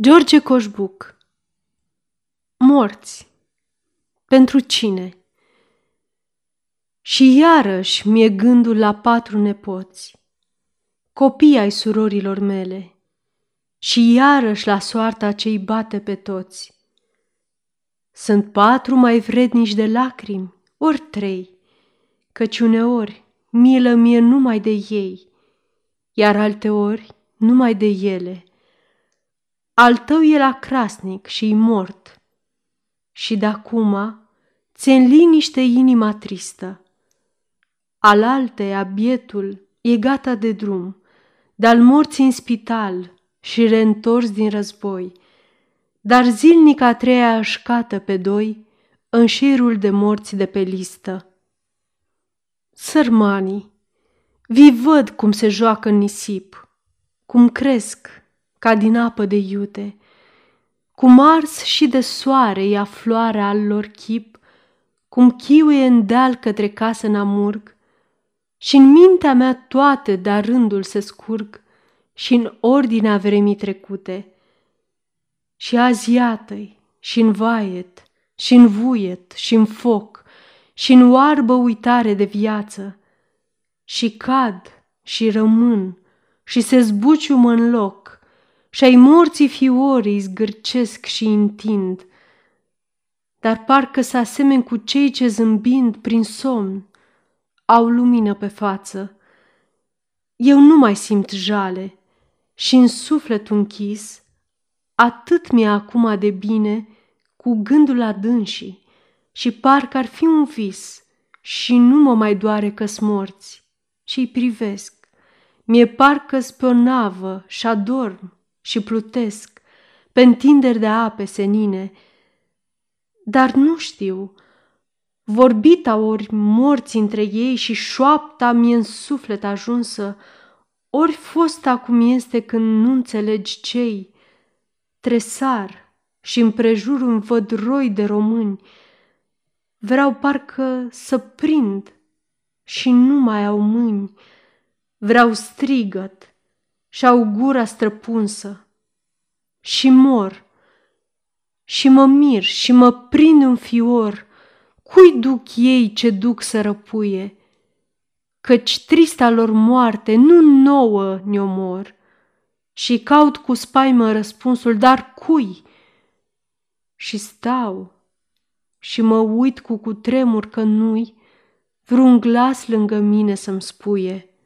George Coșbuc. Morți. Pentru cine? Și iarăși mi-e gândul la patru nepoți, copii ai surorilor mele, și iarăși la soarta ce-i bate pe toți. Sunt patru mai vrednici de lacrimi, ori trei, căci uneori milă mie numai de ei, iar alteori numai de ele – al tău e la crasnic și-i mort. Și de acum ți în liniște inima tristă. Al alteia bietul e gata de drum, de-al morții în spital și reîntors din război, dar zilnic a treia își cată pe doi în șirul de morți de pe listă. Sărmanii, vi văd cum se joacă în nisip, cum cresc ca din apă de iute, cum ars și de soare ia floarea al lor chip, cum chiuie în deal către casă în amurg, și în mintea mea toate de rândul se scurg și în ordinea vremii trecute. Și azi iată-i, și în vaiet, și în vuiet, și în foc, și în oarbă uitare de viață, și cad, și rămân, și se zbuciumă în loc, și ai morții fiorii zgârcesc și întind, dar parcă să asemeni cu cei ce zâmbind prin somn au lumină pe față. Eu nu mai simt jale și în sufletul închis, atât mi-e acum de bine cu gândul la dânsii și parcă ar fi un vis și nu mă mai doare că morți și-i privesc. Mi-e parcă pe o navă și adorm și plutesc pe întinderi de ape senine, dar nu știu, vorbita ori morți între ei și șoapta mi în suflet ajunsă, ori fost acum este când nu înțelegi cei, tresar și împrejur un văd roi de români, vreau parcă să prind și nu mai au mâini, vreau strigăt și au gura străpunsă și mor și mă mir și mă prind un fior, cui duc ei ce duc să răpuie? Căci trista lor moarte nu nouă ne omor și caut cu spaimă răspunsul, dar cui? Și stau și mă uit cu cutremur că nu-i vreun glas lângă mine să-mi spuie.